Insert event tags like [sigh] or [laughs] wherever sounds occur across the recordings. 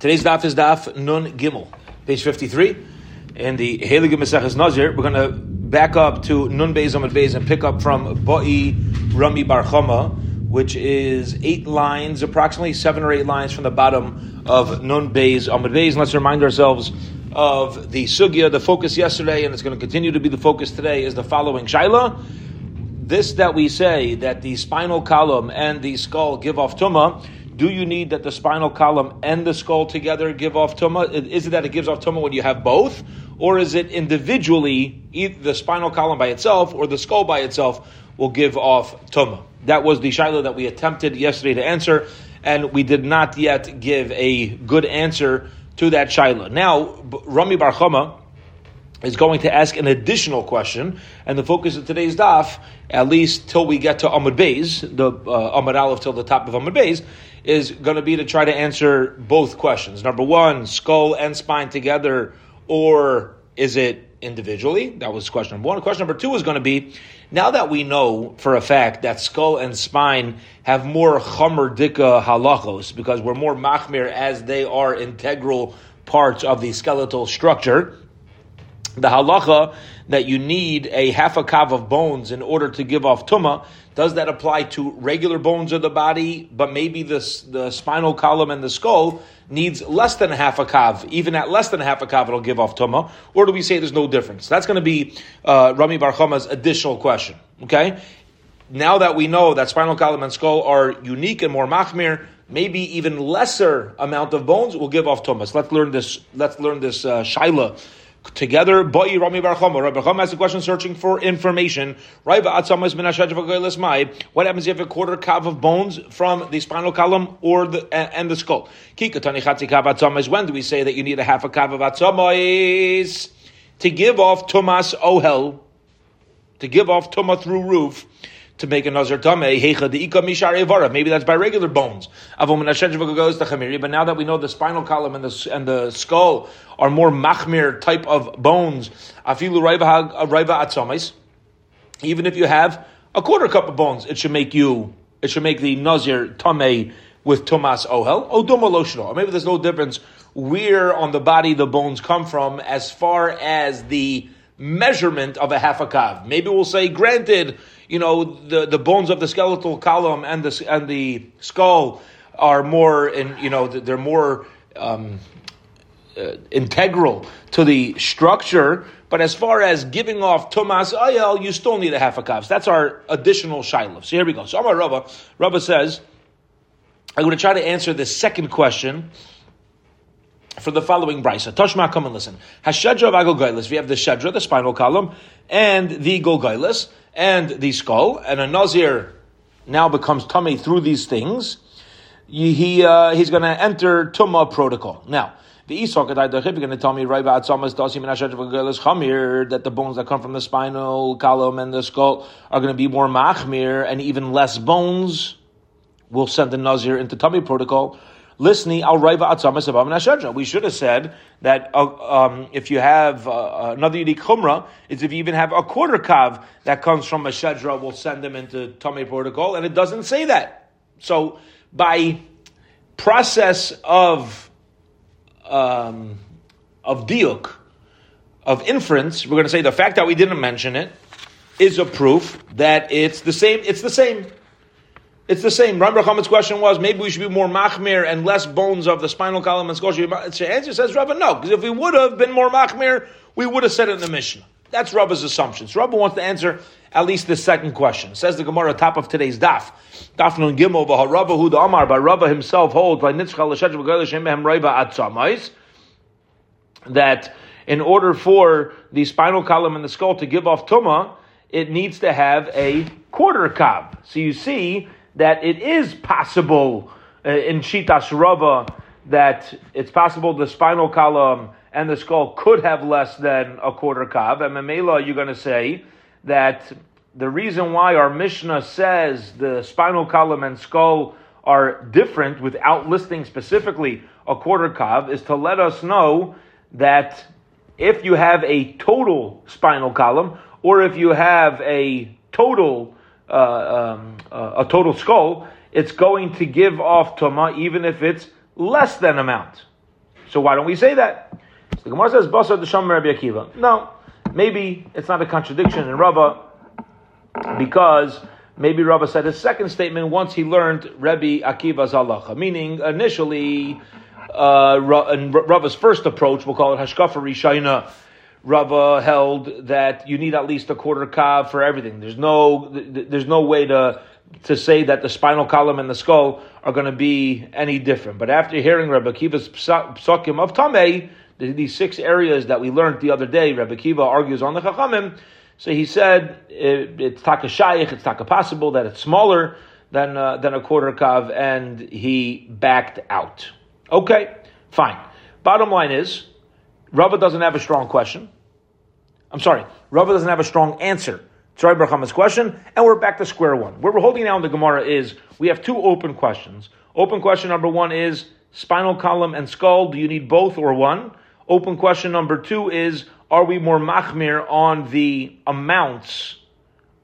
Today's daf is daf Nun Gimel, page 53. In the Heilige Maseches Nazir, we're going to back up to Nun Beis Amud Beis and pick up from Ba'i Rami Bar which is eight lines, approximately seven or eight lines from the bottom of Nun Beis Amud Beis. And let's remind ourselves of the sugya, the focus yesterday, and it's going to continue to be the focus today, is the following. Shaila, this that we say that the spinal column and the skull give off tumah, do you need that the spinal column and the skull together give off tumah? Is it that it gives off tumah when you have both? Or is it individually, either the spinal column by itself or the skull by itself will give off tumah? That was the shiloh that we attempted yesterday to answer, and we did not yet give a good answer to that shiloh. Now, Rami Bar Chama is going to ask an additional question, and the focus of today's daf, at least till we get to Amud Beis, the uh, Amud Aleph till the top of Amud Beis, is going to be to try to answer both questions. Number one, skull and spine together, or is it individually? That was question number one. Question number two is going to be now that we know for a fact that skull and spine have more chomer dika halachos because we're more machmir as they are integral parts of the skeletal structure. The halacha that you need a half a kav of bones in order to give off tuma, does that apply to regular bones of the body, but maybe the, the spinal column and the skull needs less than half a kav, even at less than half a kav it'll give off tuma, or do we say there's no difference? That's going to be uh, Rami Bar additional question, okay? Now that we know that spinal column and skull are unique and more machmir, maybe even lesser amount of bones will give off tumas. Let's learn this. Let's learn this uh, shaila together. Boi Rami Bar Chama. Rabbi Chama has a question searching for information. What happens if you have a quarter kav of bones from the spinal column or the and the skull? When do we say that you need a half a kav of atzamas to give off tumas ohel, to give off tuma through roof? To make a nazar tameh hecha the mishar evara. Maybe that's by regular bones. But now that we know the spinal column and the and the skull are more machmir type of bones, afilu raiva uh, atzomis. Even if you have a quarter cup of bones, it should make you. It should make the nazir tameh with Tomas Ohel. Oh, Odoma. Or maybe there's no difference where on the body the bones come from as far as the measurement of a half a kav. Maybe we'll say, granted, you know, the, the bones of the skeletal column and the, and the skull are more, in, you know, they're more um, uh, integral to the structure. But as far as giving off Tomas Ayel, you still need a half a kav. So that's our additional shiloh. So here we go. So Amar Rabba, Rabba says, I'm going to try to answer the second question for the following brisa. Toshma, come and listen. Hashadra of Agogailis. We have the shadra, the spinal column, and the golgailis and the skull, and a nazir now becomes tummy through these things, he uh, he's going to enter tumma protocol. Now, the Isok you're going to tell me right about that the bones that come from the spinal column and the skull are going to be more machmir, and even less bones will send the nazir into tummy protocol. Listening, al raiva atzama We should have said that uh, um, if you have uh, another unique chumrah, is if you even have a quarter kav that comes from a shedra, we'll send them into tummy protocol, and it doesn't say that. So by process of um, of diuk, of inference, we're going to say the fact that we didn't mention it is a proof that it's the same. It's the same. It's the same. Ram Rachamit's question was maybe we should be more machmir and less bones of the spinal column and skull. The answer says Rabba no, because if we would have been more machmir, we would have said it in the Mishnah. That's Rabba's assumption. So Rabba wants to answer at least the second question. Says the Gemara, top of today's daf. Daf nun gimel Rabba hu Amar, by Rabba himself holds by nitzchal l'shet v'goyel mehem raiva atzamais that in order for the spinal column and the skull to give off tuma, it needs to have a quarter kav. So you see that it is possible uh, in Shitas Rava that it's possible the spinal column and the skull could have less than a quarter kav. And Mamela, you're going to say that the reason why our Mishnah says the spinal column and skull are different without listing specifically a quarter kav is to let us know that if you have a total spinal column or if you have a total uh, um, uh, a total skull, it's going to give off tuma even if it's less than amount. So why don't we say that? So the Gemara says, Basar Desham Rabbi Akiva. No, maybe it's not a contradiction in Rava because maybe Rava said his second statement once he learned Rabbi Akiva's halacha. Meaning, initially, uh, Rava's first approach, we'll call it Hashkafa Rishayna, Rava held that you need at least a quarter kav for everything. There's no, there's no way to to say that the spinal column and the skull are going to be any different. But after hearing Rabbi Kiva's psakim of Tameh, these six areas that we learned the other day, Rabbi Kiva argues on the Chachamim. So he said it, it's taka shayich, it's taka possible that it's smaller than uh, than a quarter kav, and he backed out. Okay, fine. Bottom line is, Rava doesn't have a strong question. I'm sorry, Rava doesn't have a strong answer to Rabbi Brachama's question, and we're back to square one. Where we're holding now in the Gemara is we have two open questions. Open question number one is spinal column and skull. Do you need both or one? Open question number two is are we more machmir on the amounts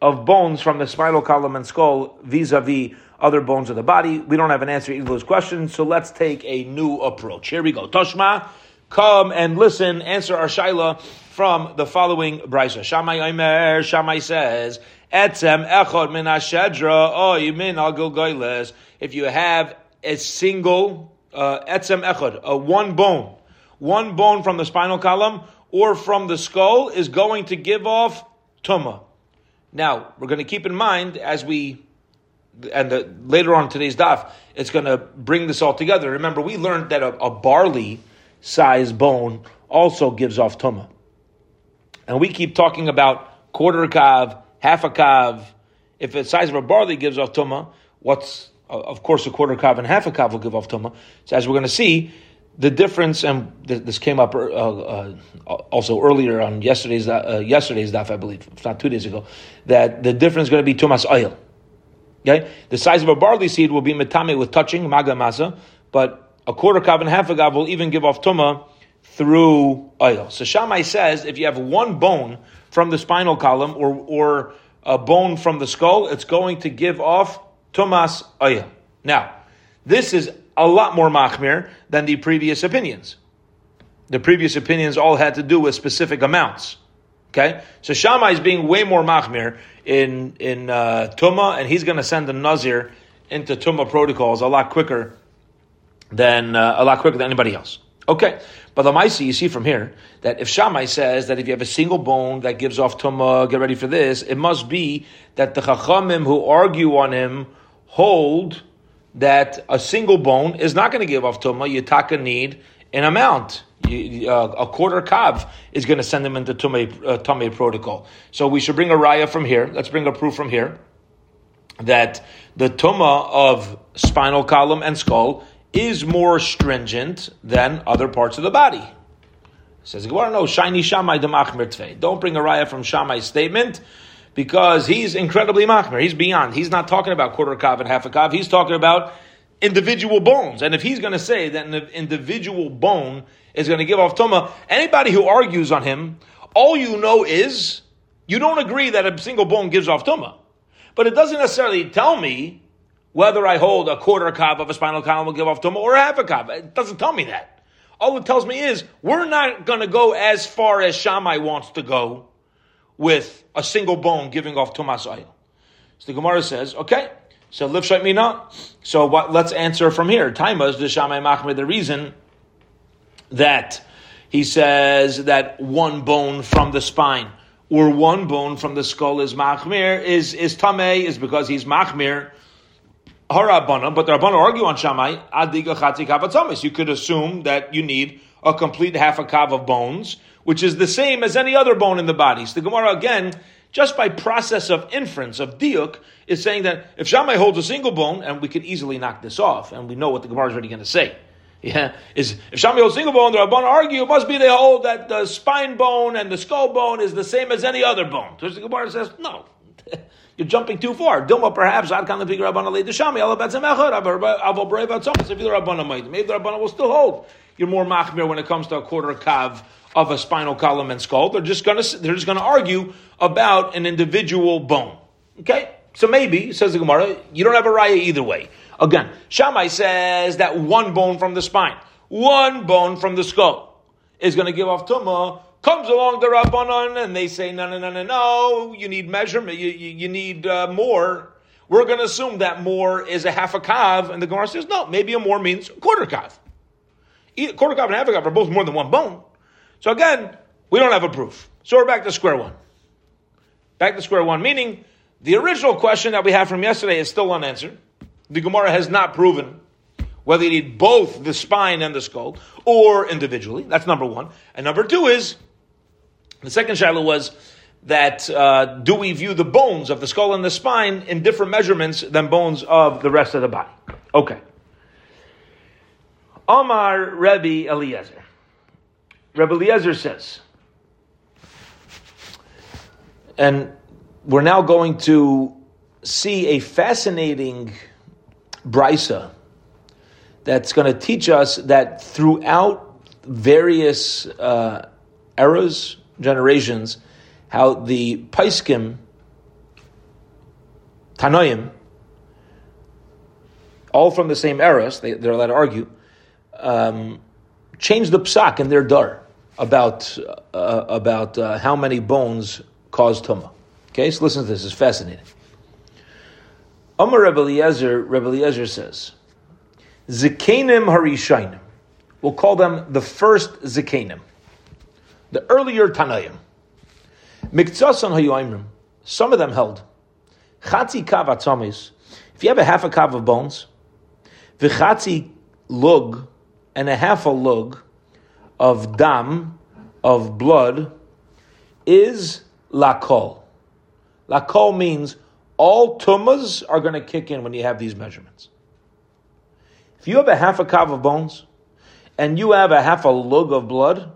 of bones from the spinal column and skull vis-a-vis other bones of the body? We don't have an answer to either of those questions, so let's take a new approach. Here we go. Toshma, come and listen, answer our shaila from the following brisa. Shammai Omer, Shammai says, Etzem echod min ashedra, oy min al If you have a single uh, etzem echod, one bone, one bone from the spinal column, or from the skull is going to give off tuma. Now, we're going to keep in mind as we, and the, later on today's daf, it's going to bring this all together. Remember, we learned that a, a barley sized bone also gives off tuma. And we keep talking about quarter kav, half a kav. If the size of a barley gives off tuma, what's, of course, a quarter kav and half a kav will give off tuma. So as we're going to see, the difference, and this came up uh, uh, also earlier on yesterday's uh, yesterday's daf, I believe, if not two days ago, that the difference is going to be tumas oil. Okay, the size of a barley seed will be metame with touching maga masa, but a quarter kav and half a kav will even give off tumah through oil. So Shammai says if you have one bone from the spinal column or or a bone from the skull, it's going to give off tumas oil. Now, this is a lot more machmir than the previous opinions. The previous opinions all had to do with specific amounts. Okay, so Shammai is being way more machmir in in uh, and he's going to send the nazir into tuma protocols a lot quicker than uh, a lot quicker than anybody else. Okay, but the Maisi, you see from here that if Shammai says that if you have a single bone that gives off tuma, get ready for this, it must be that the Chachamim who argue on him hold that a single bone is not going to give off tuma. You taka need an amount. You, uh, a quarter kav is going to send them into tumah uh, protocol. So we should bring a raya from here. Let's bring a proof from here that the tuma of spinal column and skull is more stringent than other parts of the body. Says Gemara, no, shiny Shammai the machmir Don't bring a raya from Shammai's statement because he's incredibly machmir. He's beyond. He's not talking about quarter kav and half a kav. He's talking about individual bones. And if he's going to say that an individual bone is going to give off tuma, anybody who argues on him, all you know is you don't agree that a single bone gives off tuma. But it doesn't necessarily tell me whether I hold a quarter kav of a spinal column will give off tuma or half a kav. It doesn't tell me that. All it tells me is we're not going to go as far as Shammai wants to go with a single bone giving off tumas oil. So the Gemara says, okay, so liv mina. So what, let's answer from here. Taimas the Shammai Machmir. The reason that he says that one bone from the spine or one bone from the skull is machmir is is tameh is because he's machmir. Harabana, but the Rabbana argue on Shammai, adiga chati You could assume that you need a complete half a kav of bones, which is the same as any other bone in the body. So the Gemara again, just by process of inference of diuk, is saying that if Shammai holds a single bone, and we could easily knock this off, and we know what the Gemara is already going to say. Yeah, is if Shammai holds a single bone, the Rabban argue it must be they hold that the spine bone and the skull bone is the same as any other bone. So the Gemara says no. [laughs] You're jumping too far. Dilma, perhaps, Ad kan lepig Rabbana leid Shami, Allah betzem echad, Aval brave atzom, if the Rabbana might. Maybe the Rabbana will still hold. You're more machmir when it comes to a quarter kav of a spinal column and skull. They're just gonna, they're just gonna argue about an individual bone. Okay? So maybe, says the Gemara, you don't have a raya either way. Again, Shammai says that one bone from the spine, one bone from the skull is going to give off tumah, comes along the Rabbanon and they say, no, no, no, no, no, you need measurement, you, you, you need uh, more. We're going to assume that more is a half a kav, and the Gemara says, no, maybe a more means quarter kav. Quarter kav and half a kav are both more than one bone. So again, we don't have a proof. So we're back to square one. Back to square one, meaning the original question that we have from yesterday is still unanswered. The Gemara has not proven whether you need both the spine and the skull or individually. That's number one. And number two is the second shiloh was that uh, do we view the bones of the skull and the spine in different measurements than bones of the rest of the body? Okay. Omar Rebbe Eliezer. Rebbe Eliezer says, and we're now going to see a fascinating brisa that's going to teach us that throughout various uh, eras generations how the Paiskim, Tanoim, all from the same eras, they, they're allowed to argue, um, changed the psak in their dar about, uh, about uh, how many bones cause tumah. Okay, so listen to this, it's fascinating. Amar Rebbe Eliezer, Rebbe Eliezer says, Zikanim Harishainim. We'll call them the first Zikanim the earlier Tanaim. Mikzasan hayoimrim. Some of them held. Chatzi kav atzamis. If you have a half a kav of bones, v'chatzi lug, and a half a lug of dam, of blood, is lakol. Lakol means all tumas are going to kick in when you have these measurements. If you have a half a kav of bones, and you have a half a lug of blood,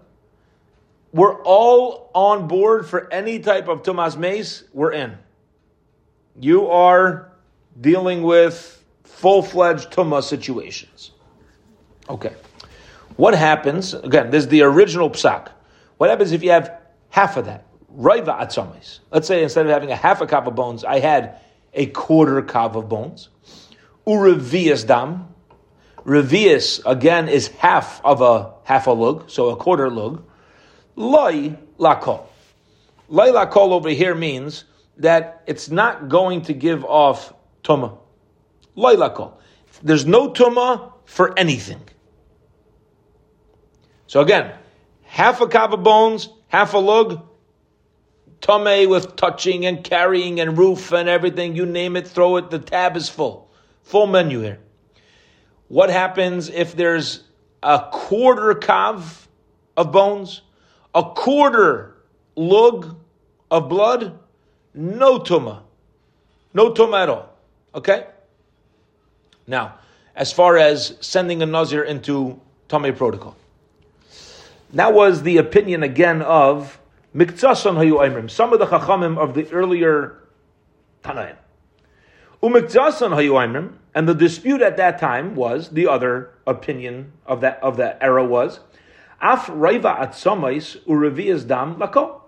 we're all on board for any type of Tumas Mace, we're in. You are dealing with full fledged Tumah situations. Okay. What happens, again, this is the original psak. What happens if you have half of that? Raiva atzamis. Let's say instead of having a half a cup of bones, I had a quarter cup of bones. Uravias dam. Revius, again, is half of a half a lug, so a quarter lug. Loi lakol. Loi lakol over here means that it's not going to give off tuma. Loi lakol. There's no tuma for anything. So again, half a cup of bones, half a lug, tame with touching and carrying and roof and everything, you name it, throw it, the tab is full. Full menu here. What happens if there's a quarter kav of bones? A quarter lug of blood, no tuma. No tuma at all. Okay? Now, as far as sending a nazir into Tomei protocol. That was the opinion again of Miktzason Hayu Aimrim, some of the Chachamim of the earlier Tanaim. Umikzason Hayu Aimrim, and the dispute at that time was the other opinion of that of that era was Af raiva atzomais urevias dam lako.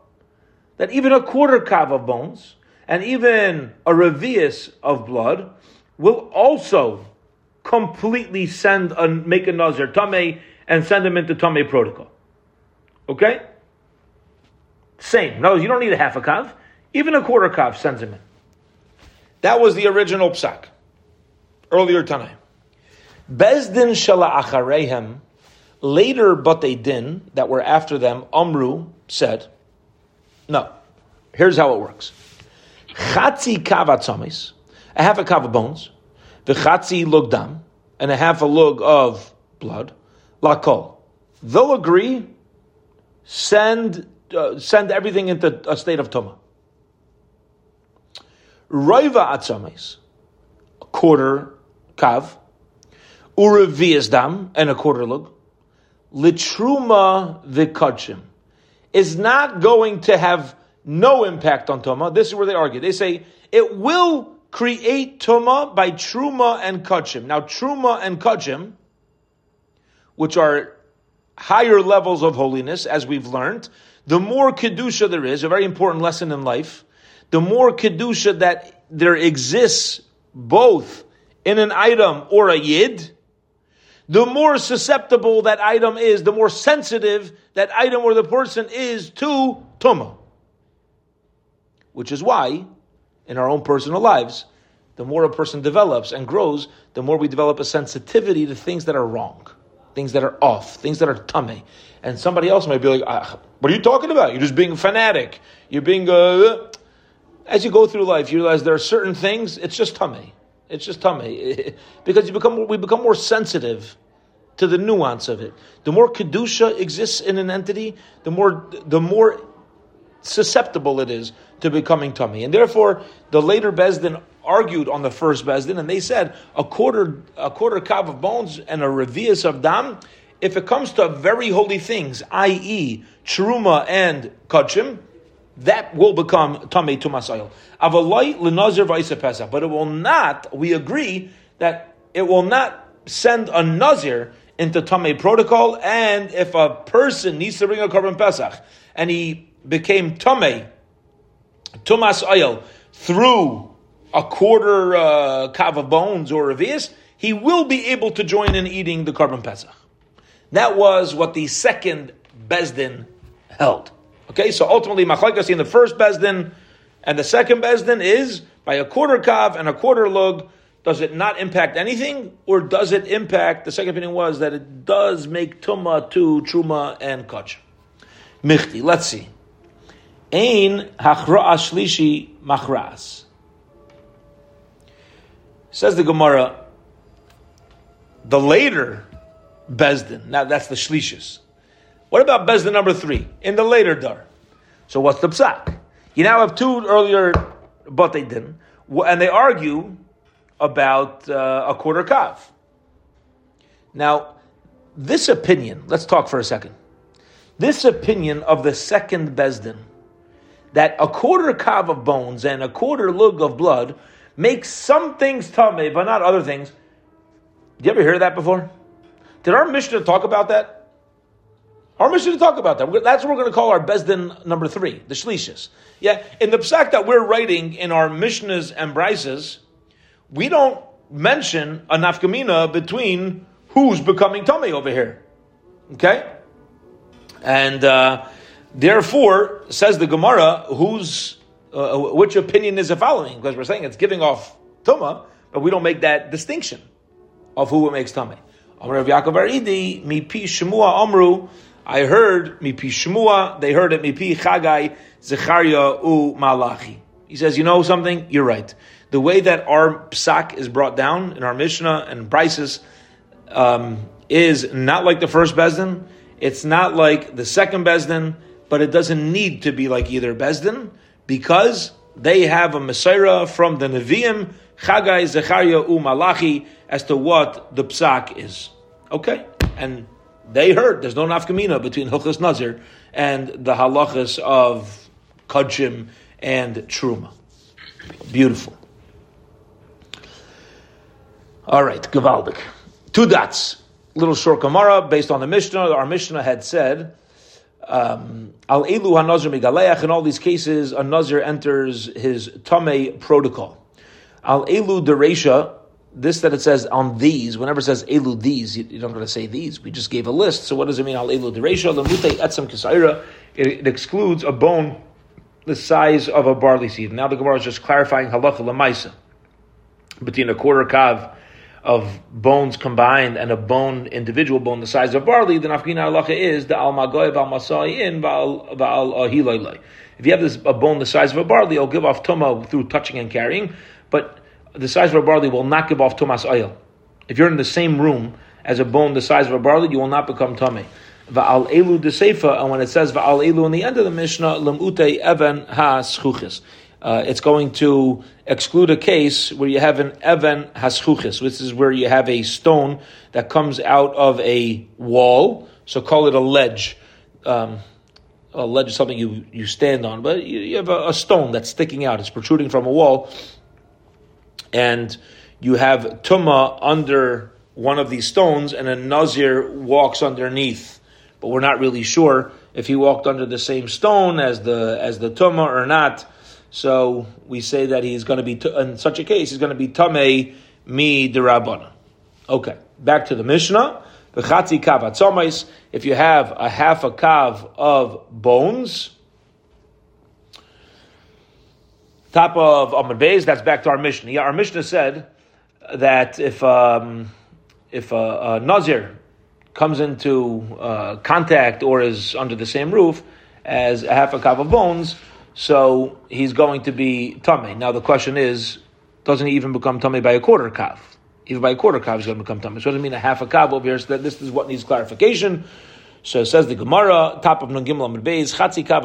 That even a quarter kav of bones and even a revius of blood will also completely send a make a nazir tame and send them into tame protocol. Okay? Same. No, you don't need a half a kav. Even a quarter kav sends him in. That was the original psak. Earlier Tanai. Bezdin shala acharehem Later, but they din that were after them, Amru said, no. Here's how it works. Chatzi kavatzamis, a half a kav of bones, the chatzi lugdam, and a half a lug of blood, lakol. They'll agree, send, uh, send everything into a state of tuma. Raiva atzamis, a quarter kav, urevias dam, and a quarter lug, litruma vikachim is not going to have no impact on Tuma. This is where they argue. They say it will create Tuma by Truma and Kachim. Now, Truma and Kachim, which are higher levels of holiness, as we've learned, the more Kedusha there is, a very important lesson in life, the more Kedusha that there exists both in an item or a Yid, the more susceptible that item is, the more sensitive that item or the person is to tuma. Which is why, in our own personal lives, the more a person develops and grows, the more we develop a sensitivity to things that are wrong, things that are off, things that are tummy. And somebody else might be like, ah, "What are you talking about? You're just being fanatic. You're being." Uh, as you go through life, you realize there are certain things. It's just tummy. It's just tummy [laughs] because you become we become more sensitive to the nuance of it. The more kedusha exists in an entity, the more the more susceptible it is to becoming tummy, and therefore the later Bezdin argued on the first Bezdin, and they said a quarter a quarter kav of bones and a revius of dam. If it comes to very holy things, i.e., truma and kachim, that will become tamei tumasayil. Avalai lenazir v'isa pesach, but it will not. We agree that it will not send a nazir into tamei protocol. And if a person needs to bring a korban pesach and he became tamei tumas oil through a quarter uh, kav of bones or revius, he will be able to join in eating the korban pesach. That was what the second bezdin held. Okay, so ultimately, machlekes in the first bezdin and the second bezdin is by a quarter kav and a quarter lug. Does it not impact anything, or does it impact? The second opinion was that it does make tuma to truma and kach. Michti, let's see. Ein hachra shlishi machras. Says the Gemara. The later bezdin. Now that's the shlishis. What about Bezdin number three in the later dar? So what's the psak? You now have two earlier, but they didn't, and they argue about uh, a quarter kav. Now, this opinion, let's talk for a second. This opinion of the second Bezdin, that a quarter kav of bones and a quarter lug of blood makes some things tummy, but not other things. Did you ever hear that before? Did our Mishnah talk about that? Our mission to talk about that. That's what we're going to call our Bezdin number three, the Shlishis. Yeah, in the psak that we're writing in our Mishnahs and Brises, we don't mention a nafkamina between who's becoming tummy over here. Okay? And uh, therefore, says the Gemara, who's uh, which opinion is it following? Because we're saying it's giving off tuma, but we don't make that distinction of who it makes tummy. Amr of Yaakov Aridi, mi pi shemua amru. I heard mipi Shmua, they heard it mipi Chagai, Zechariah u Malachi. He says, you know something? You're right. The way that our psak is brought down in our Mishnah and Brises um, is not like the first Bezdin. It's not like the second Bezdin, but it doesn't need to be like either Bezdin because they have a Messiah from the Nevi'im, Chagai, Zechariah, U Malachi, as to what the psak is. Okay? And they heard there's no nafkamina between Hilchas Nazir and the halachas of Kachim and Truma. Beautiful. All right, Gavaldik. Two dots. Little short Gemara based on the Mishnah. Our Mishnah had said, um, Al Elu HaNazir Megaleach, in all these cases, a Nazir enters his Tameh protocol. Al Elu Deresha, this that it says on these, whenever it says elu these, you, are not going to say these. We just gave a list. So what does it mean? Al elu dereisha lemute etzem kisaira. It excludes a bone the size of a barley seed. Now the Gemara is just clarifying halacha lemaisa between a quarter kav of bones combined and a bone individual bone the size of barley. The nafkina halacha is the al magoy val masayin val val If you have this a bone the size of a barley, it'll give off tuma through touching and carrying, but the size of a barley will not give off tumas oil. If you're in the same room as a bone the size of a barley, you will not become tummy. Va'al elu deseifa, and when it says va'al elu in the end of the Mishnah, lemute even ha uh, it's going to exclude a case where you have an even haschuchis, which is where you have a stone that comes out of a wall. So call it a ledge. Um, a ledge is something you, you stand on, but you, you have a, a, stone that's sticking out. It's protruding from a wall and you have tuma under one of these stones, and a nazir walks underneath, but we're not really sure if he walked under the same stone as the as the tuma or not. So we say that he's going to be in such a case he's going to be tamei mi derabana. Okay, back to the Mishnah. If you have a half a kav of bones, top of Amud Beis, that's back to our Mishnah. Yeah, our Mishnah said that if um, if a, a nazir comes into uh, contact or is under the same roof as a half a kav of bones, so he's going to be tummy. Now the question is, doesn't he even become tummy by a quarter kav? Even by a quarter kav, he's going to become tummy. So it doesn't mean a half a kav over here. So that this is what needs clarification. So it says the Gemara, top of Nun Gimel Amid Beis, Chatzi Kav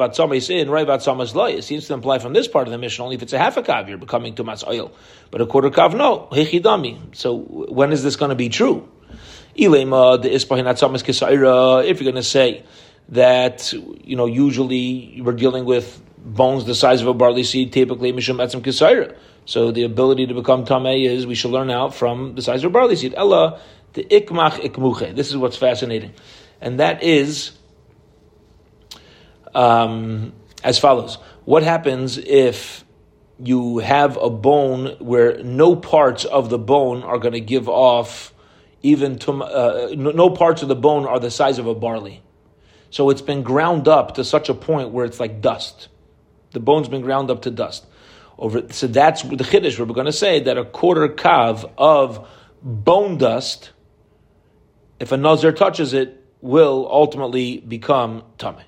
in, Raiv Atzomis Loy. It seems to imply from this part of the mission only if it's a half a kav, you're becoming Tumas oil. But a quarter kav, no. Hechidami. So when is this going to be true? Ilema, the Ispahin Atzomis Kisaira, if you're going to say that, you know, usually we're dealing with bones the size of a barley seed, typically Mishum Etzim Kisaira. So the ability to become Tameh is, we should learn out from the size of a barley seed. Ella, the Ikmach Ikmuche. This is what's fascinating and that is um, as follows. What happens if you have a bone where no parts of the bone are going to give off even uh, no parts of the bone are the size of a barley. So it's been ground up to such a point where it's like dust. The bone's been ground up to dust. Over, so that's the chiddush. We're going to say that a quarter kav of bone dust, if a nazir touches it, will ultimately become tummy.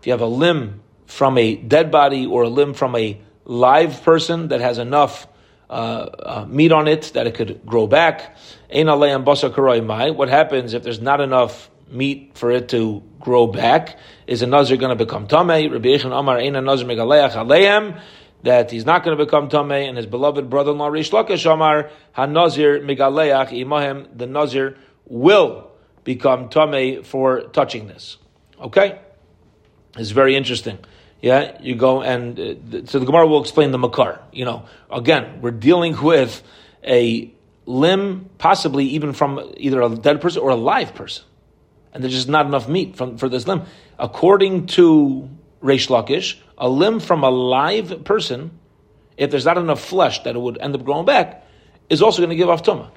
If you have a limb from a dead body or a limb from a live person that has enough uh, uh, meat on it that it could grow back, what happens if there's not enough meat for it to grow back? Is a nazir going to become tummy? That he's not going to become Tameh, and his beloved brother-in-law Rish Lakish Amar, HaNazir Migaleach Imahem, the Nazir will become Tameh for touching this. Okay? It's very interesting. Yeah, you go and uh, so the Gemara will explain the makar. You know, again, we're dealing with a limb, possibly even from either a dead person or a live person, and there's just not enough meat from, for this limb. According to Reish Lakish, a limb from a live person, if there's not enough flesh that it would end up growing back, is also going to give off tumah.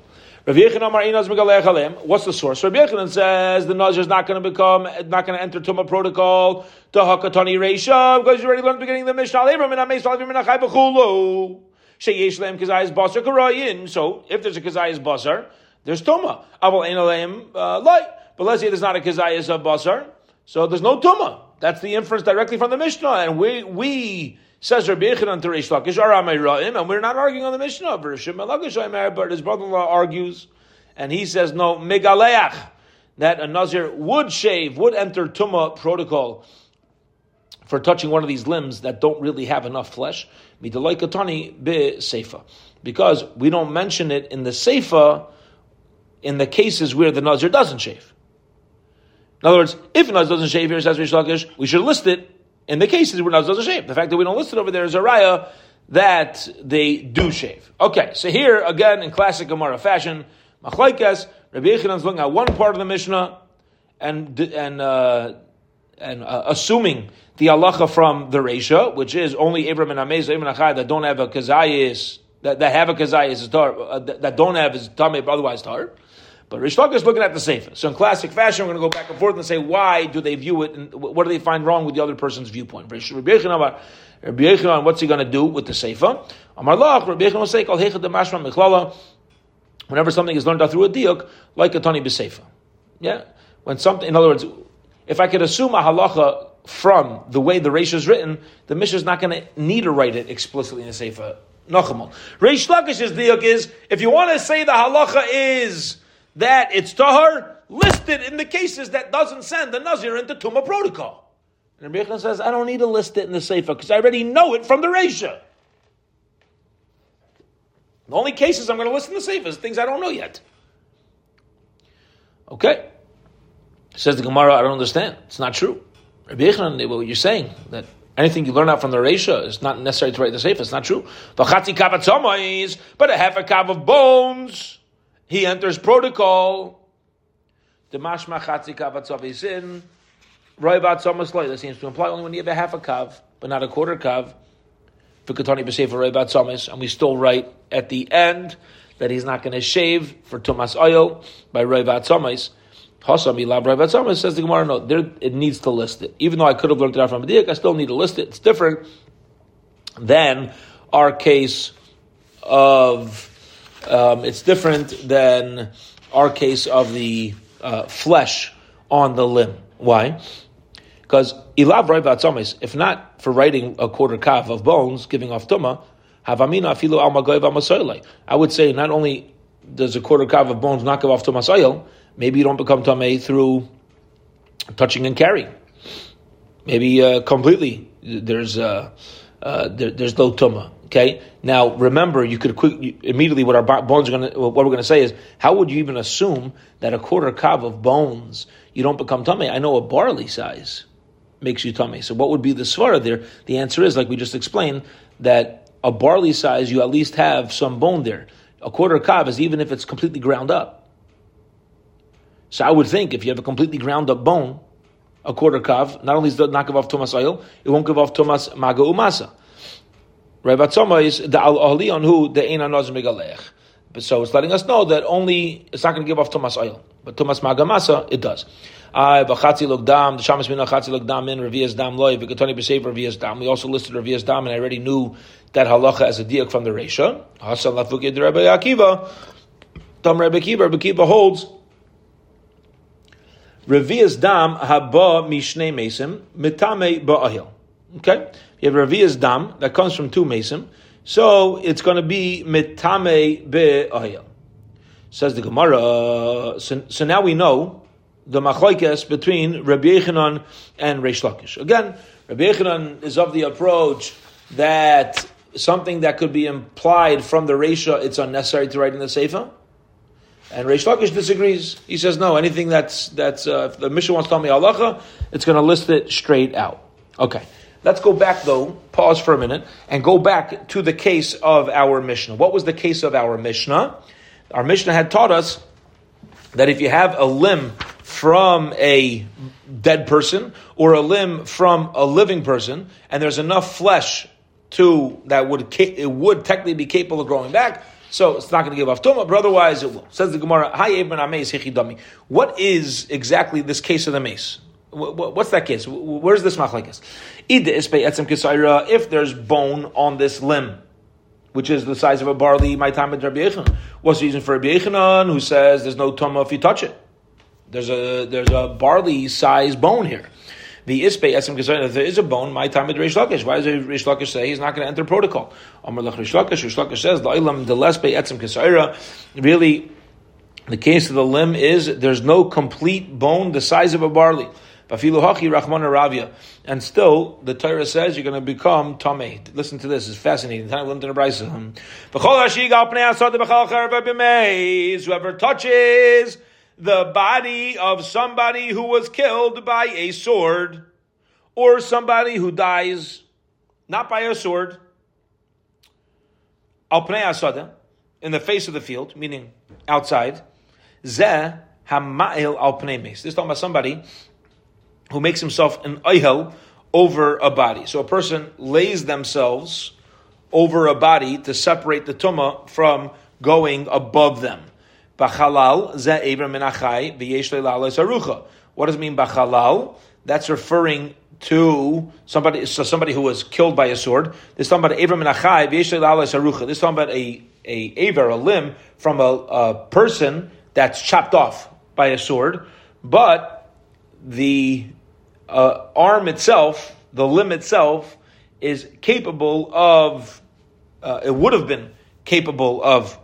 What's the source? Rabbi Yechanan says the Nazir is not going to become, not going to enter Tumah protocol. The Hakatani Reisha, because you already learned beginning the mishnah, beginning of the Mishnah. Shay Yesh Lam, Kazaih's Baser Karayin. So if there's a Kazayas Basar, there's Tumah. Uh, but let's say there's not a Kazayas Basar, so there's no Tumah. That's the inference directly from the Mishnah, and we we says Rabbi Yechanan to Reish Lakish and we're not arguing on the Mishnah. But his brother-in-law argues, and he says no megaleach that a nazir would shave, would enter tuma protocol for touching one of these limbs that don't really have enough flesh. Midalaikatani be seifa, because we don't mention it in the seifa in the cases where the nazir doesn't shave. In other words, if Naz doesn't shave here, says Rish Lakish, we should list it in the cases where Naz doesn't shave. The fact that we don't list it over there is a raya that they do shave. Okay, so here, again, in classic Gemara fashion, Machlaikas, Rabbi Yechanan is looking at one part of the Mishnah and, and, uh, and uh, assuming the halacha from the Resha, which is only Abraham and Amez, Abraham and Achai that don't have a kazayis, that, that have a kazayis, uh, that don't have his tameh, otherwise tar. But Rish is looking at the Sefer. So in classic fashion, we're going to go back and forth and say, why do they view it, and what do they find wrong with the other person's viewpoint? Rabbi Yechanan, what's he going to do with the Sefer? Amar Lach, Rabbi will say, Kal Hechad Demashma Mechlala, whenever something is learned out through a diuk, like a Tani B'Sefer. Yeah? When something, in other words, if I could assume a halacha from the way the Reish is written, the Mishnah is not going to need to write it explicitly in the Sefer. Nochamal. Reish Lakish's diuk is, if you want to say the halacha is, that it's tahar listed in the cases that doesn't send the nazir into tumah protocol. And Rabbi says, I don't need to list it in the sefer because I already know it from the Resha. The only cases I'm going to list in the sefer is things I don't know yet. Okay. Says the Gemara, I don't understand. It's not true. Rabbi Yechanan, what you're saying, that anything you learn out from the Resha is not necessary to write the sefer. It's not true. But a half a cup of bones he enters protocol. The mashma chatzi kav is in. Roy bat That seems to imply only when you have a half a kav, but not a quarter kav. For katani b'sheva reivat zomis, and we still write at the end that he's not going to shave for Tumas Oil by Reivat Samis. Hasami Lab Reivat Samis says the Gemara, no, there, it needs to list it. Even though I could have learned it from Adik, I still need to list it. It's different than our case of, um, it's different than our case of the uh, flesh on the limb. Why? Because ilav if not for writing a quarter kav of bones, giving off tuma, havamina afilu al I would say not only does a quarter kav of bones not give off tuma maybe you don't become tame through touching and carrying. Maybe uh, completely there's uh, uh, there, there's no tuma. Okay. Now remember, you could quick, immediately what our bones are going to what we're going to say is how would you even assume that a quarter kav of bones you don't become tummy? I know a barley size makes you tummy. So what would be the svara there? The answer is like we just explained that a barley size you at least have some bone there. A quarter kav is even if it's completely ground up. So I would think if you have a completely ground up bone, a quarter kav, not only does it not give off Thomas oil, it won't give off Thomas maga umasa. Rabbi Tzoma is the al ahli on who the ein anoz megalech. So it's letting us know that only it's not going to give off Thomas oil, but Thomas magamasa it does. I b'chatzi look dam the shamas mina chatzi dam in revias dam loy v'katoni b'seif revias dam. We also listed revias dam, and I already knew that halacha as a diak from the Reisha. Hasan lafukid Rabbi Akiva. Tam Rabbi Akiva. Rabbi Akiva holds. Revias dam haba mishnei mesim mitame ba'ahil. Okay, you have Ravia's dam that comes from two mason, so it's going to be mitame be'ahil. Says the Gemara. So, so, now we know the machlokes between Rabbi Yechanan and Reish Lakish. Again, Rabbi Yechanan is of the approach that something that could be implied from the Reisha, it's unnecessary to write in the Sefer. And Reish Lakish disagrees. He says, no, anything that's, that's uh, if the Mishnah wants to tell me halacha, it's going to list it straight out. Okay. Let's go back though, pause for a minute, and go back to the case of our Mishnah. What was the case of our Mishnah? Our Mishnah had taught us that if you have a limb from a dead person or a limb from a living person, and there's enough flesh to that would it would technically be capable of growing back, so it's not going to give off tuma, but otherwise it will. Says the Gemara, "Hi What is exactly this case of the mace? What's that case? Where's this machlekes? If there's bone on this limb, which is the size of a barley, my time with Rabbi Yechanan. What's the reason for Rabbi Yechanan, who says there's no tuma if you touch it? There's a there's a barley size bone here. The ispe esem if there is a bone, my time with Rish Lakish. Why does Rish Lakish say he's not going to enter protocol? Amar lech Rish Lakish. Rish Lakish says the ilam the lespe etzem kesayra. Really, the case of the limb is there's no complete bone the size of a barley. And still, the Torah says you're going to become Tomei. Listen to this, it's fascinating. Whoever touches the body of somebody who was killed by a sword, or somebody who dies not by a sword, in the face of the field, meaning outside, This is talking about somebody who makes himself an oihel over a body. So a person lays themselves over a body to separate the tuma from going above them. Bachalal ze What does it mean bachalal? That's referring to somebody, so somebody who was killed by a sword. This is talking about Abram minachai v'yesh arucha. This is talking about a a aver, a limb from a, a person that's chopped off by a sword, but the uh, arm itself, the limb itself, is capable of, uh, it would have been capable of,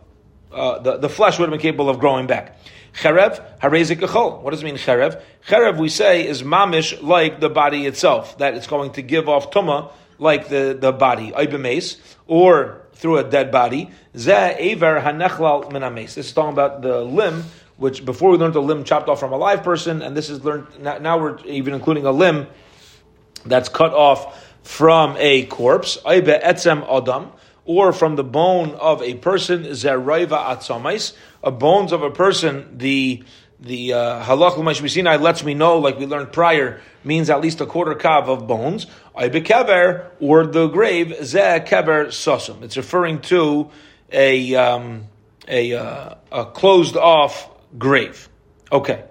uh, the, the flesh would have been capable of growing back. Cherev, harezik What does it mean, cherev? Cherev, we say, is mamish like the body itself, that it's going to give off tuma like the, the body, oibemes, or through a dead body. Zeh aver hanechlal minames. This is talking about the limb which before we learned a limb chopped off from a live person, and this is learned now we're even including a limb that's cut off from a corpse, etzem adam, or from the bone of a person, zeraiva atzamais, a bones of a person, the the uh, halach uh, lets me know, like we learned prior, means at least a quarter kav of bones. kever or the grave zeh kever sosum. It's referring to a um, a, uh, a closed off grave. Okay.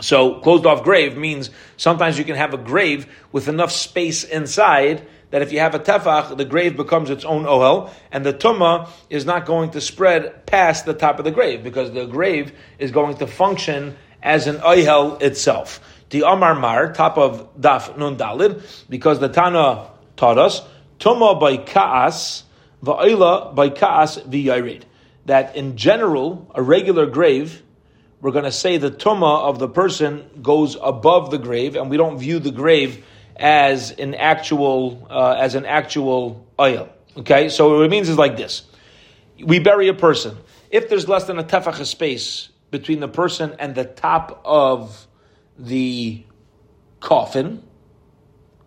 So closed off grave means sometimes you can have a grave with enough space inside that if you have a tefach, the grave becomes its own ohel, and the tumah is not going to spread past the top of the grave because the grave is going to function as an ohel itself. The Amar Mar, top of Daf Nun Dalid, because the Tana taught us, tumah by ka'as, va'ila by ka'as v'yarid. That in general, a regular grave, we're going to say the tumah of the person goes above the grave, and we don't view the grave as an actual uh, as an actual ohel. Okay, so what it means is like this: we bury a person. If there's less than a tefach space between the person and the top of the coffin,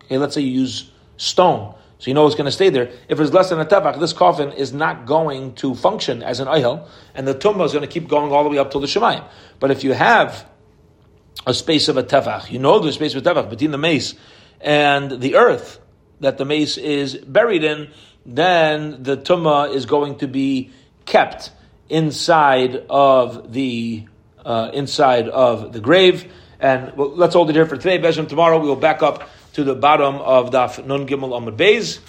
okay, let's say you use stone, so you know it's going to stay there. If it's less than a tefach, this coffin is not going to function as an ohel, and the tumah is going to keep going all the way up to the shamayim. But if you have a space of a tefach, you know the space of a tefach between the meis and the earth that the meis is buried in, then the tumah is going to be kept inside of the uh, inside of the grave. And well, let's hold it here for today. Bezim tomorrow we will back up to the bottom of Daf Nun Gimel Amud Beis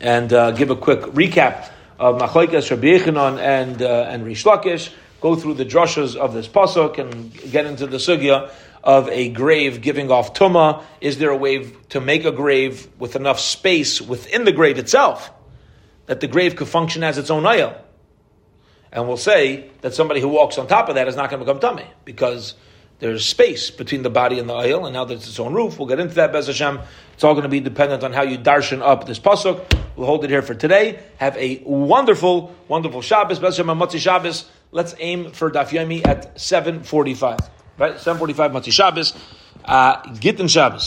and uh, give a quick recap of Machlokes Rabbi Yochanan and uh, and Reish Lakish. Go through the drushes of this pasuk and get into the sugya of a grave giving off tuma? Is there a way to make a grave with enough space within the grave itself that the grave could function as its own ayah? And we'll say that somebody who walks on top of that is not going to become tummy because there's space between the body and the ohel, and now that it's its own roof, we'll get into that, Bez Hashem. It's all going to be dependent on how you darshan up this pasuk. We'll hold it here for today. Have a wonderful, wonderful Shabbos, Bez Hashem, Motzi Shabbos. Let's aim for Daf Yomi at 745. Right? 745 Motzi Shabbos. Uh, Gittin Shabbos.